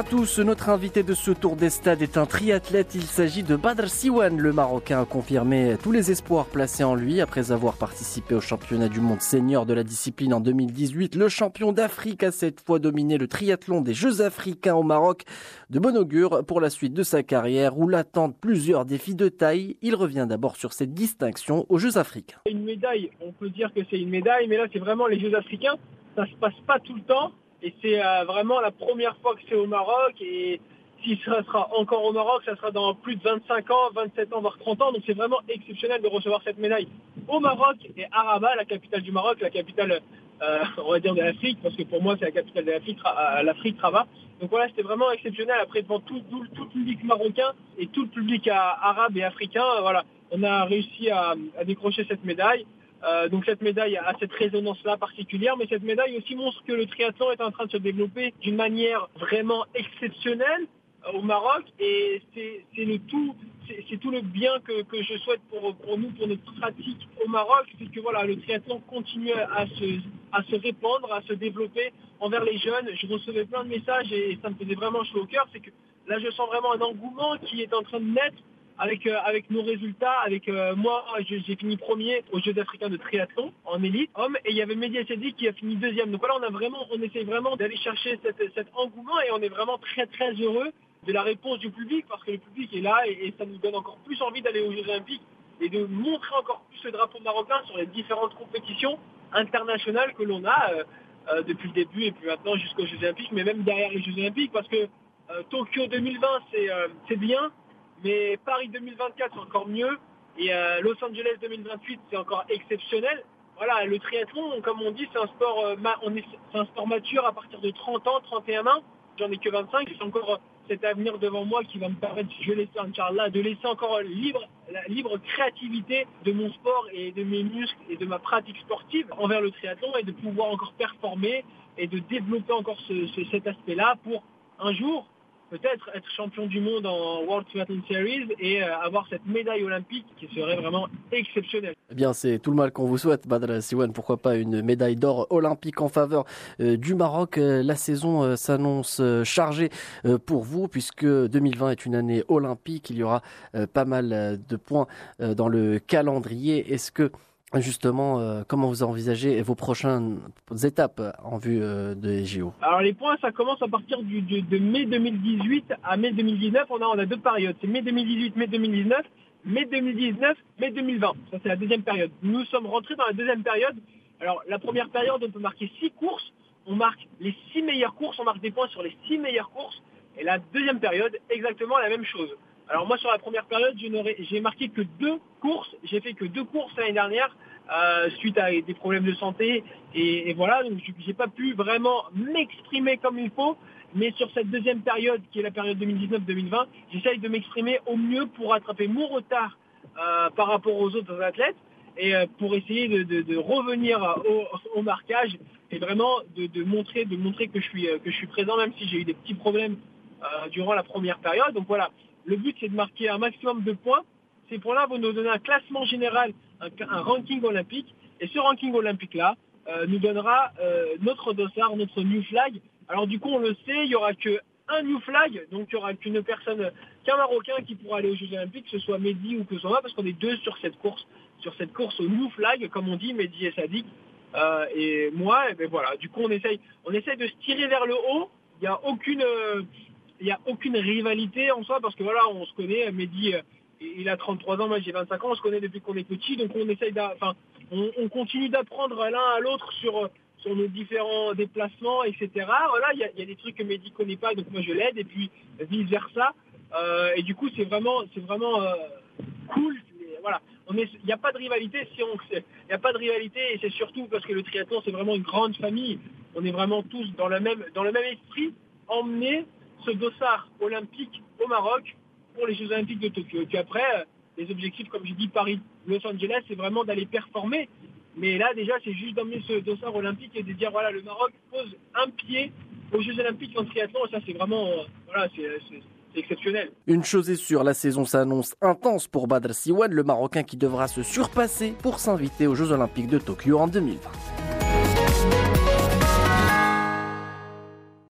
à tous. Notre invité de ce tour des stades est un triathlète. Il s'agit de Badr Siwan. Le Marocain a confirmé tous les espoirs placés en lui après avoir participé au championnat du monde senior de la discipline en 2018. Le champion d'Afrique a cette fois dominé le triathlon des Jeux africains au Maroc. De bon augure pour la suite de sa carrière où l'attendent plusieurs défis de taille. Il revient d'abord sur cette distinction aux Jeux africains. Une médaille, on peut dire que c'est une médaille, mais là c'est vraiment les Jeux africains. Ça se passe pas tout le temps. Et c'est euh, vraiment la première fois que c'est au Maroc. Et si ça sera encore au Maroc, ça sera dans plus de 25 ans, 27 ans, voire 30 ans. Donc c'est vraiment exceptionnel de recevoir cette médaille au Maroc et à Rabat, la capitale du Maroc, la capitale, euh, on va dire, de l'Afrique, parce que pour moi c'est la capitale de l'Afrique, euh, l'Afrique, Rabat. Donc voilà, c'était vraiment exceptionnel. Après, devant tout, le public marocain et tout le public arabe et africain, voilà, on a réussi à décrocher cette médaille. Euh, donc cette médaille a cette résonance-là particulière, mais cette médaille aussi montre que le triathlon est en train de se développer d'une manière vraiment exceptionnelle euh, au Maroc et c'est le tout c'est tout le bien que, je souhaite pour, nous, pour notre pratique au Maroc, c'est que voilà, le triathlon continue à se, à se répandre, à se développer envers les jeunes. Je recevais plein de messages et ça me faisait vraiment chaud au cœur. C'est que là, je sens vraiment un engouement qui est en train de naître avec, euh, avec nos résultats, avec euh, moi, j'ai fini premier aux Jeux africains de triathlon en élite homme, et il y avait Mehdi Sadi qui a fini deuxième. Donc voilà, on a vraiment, on essaie vraiment d'aller chercher cet engouement et on est vraiment très très heureux de la réponse du public parce que le public est là et, ça nous donne encore plus envie d'aller aux Jeux Olympiques et de montrer encore plus le drapeau marocain sur les différentes compétitions internationales que l'on a euh, depuis le début et puis maintenant jusqu'aux Jeux Olympiques, mais même derrière les Jeux Olympiques parce que Tokyo 2020 c'est bien, mais Paris 2024, c'est encore mieux. Et euh, Los Angeles 2028, c'est encore exceptionnel. Voilà, le triathlon, comme on dit, c'est un sport, euh, on est, un sport mature à partir de 30 ans, 31 ans. J'en ai que 25. J'ai encore euh, cet avenir devant moi qui va me permettre, je laisse là, de laisser encore libre, la libre créativité de mon sport et de mes muscles et de ma pratique sportive envers le triathlon et de pouvoir encore performer et de développer encore cet aspect-là pour un jour peut-être être champion du monde en World Triathlon Series et euh, avoir cette médaille olympique qui serait vraiment exceptionnelle. Eh bien, c'est tout le mal qu'on vous souhaite, Badr Siwan. Pourquoi pas une médaille d'or olympique en faveur euh, du Maroc? Euh, La saison s'annonce chargée pour vous puisque 2020 est une année olympique. Il y aura pas mal de points dans le calendrier. Est-ce que Justement, euh, comment vous envisagez vos prochaines étapes en vue euh, des JO Alors les points, ça commence à partir du, de mai 2018 à mai 2019. On a, on a deux périodes. C'est mai 2018, mai 2019, mai 2019, mai 2020. Ça c'est la deuxième période. Nous sommes rentrés dans la deuxième période. Alors la première période, on peut marquer six courses. On marque les six meilleures courses. On marque des points sur les six meilleures courses. Et la deuxième période, exactement la même chose. Alors moi sur la première période, j'ai marqué que deux courses. J'ai fait que deux courses l'année dernière euh, suite à des problèmes de santé. Et, voilà, donc j'ai pas pu vraiment m'exprimer comme il faut. Mais sur cette deuxième période, qui est la période 2019-2020, j'essaye de m'exprimer au mieux pour rattraper mon retard euh, par rapport aux autres athlètes et euh, pour essayer de, revenir au, marquage et vraiment de, montrer, de montrer que je suis que je suis présent, même si j'ai eu des petits problèmes durant la première période. Donc voilà, le but c'est de marquer un maximum de points. Ces points-là vont nous donner un classement général un, ranking olympique. Et ce ranking olympique-là euh, nous donnera euh, notre dossard, notre new flag. Alors du coup, on le sait, il n'y aura que un new flag, donc il n'y aura qu'une personne, qu'un Marocain qui pourra aller aux Jeux Olympiques, que ce soit Mehdi ou que ce soit parce qu'on est deux sur cette course, sur cette course au new flag, comme on dit, Mehdi et Sadik. Euh, et moi, et ben voilà, du coup on essaye, on essaye de se tirer vers le haut. Il n'y a aucune, il y a aucune rivalité en soi parce que voilà, on se connaît. Mehdi, il a 33 ans, moi j'ai 25 ans, on se connaît depuis qu'on est petit, donc on essaye enfin, on, continue d'apprendre l'un à l'autre sur, sur nos différents déplacements, etc. Voilà, il y a, des trucs que Mehdi connaît pas, donc moi je l'aide, et puis vice versa. Euh, et du coup, c'est vraiment, c'est vraiment euh, cool. Voilà, il n'y a pas de rivalité si on, il n'y a pas de rivalité, et c'est surtout parce que le triathlon c'est vraiment une grande famille. On est vraiment tous dans le même, dans le même esprit, emmener ce dossard olympique au Maroc pour les Jeux Olympiques de Tokyo. Et puis après, euh, les objectifs, comme je dis, Paris, Los Angeles, c'est vraiment d'aller performer. Mais là, déjà, c'est juste d'emmener ce dossard olympique et de dire, voilà, le Maroc pose un pied aux Jeux Olympiques en triathlon. Et ça, c'est vraiment, euh, voilà, c'est exceptionnel. Une chose est sûre, la saison s'annonce intense pour Badr Siwan, le Marocain qui devra se surpasser pour s'inviter aux Jeux Olympiques de Tokyo en 2020.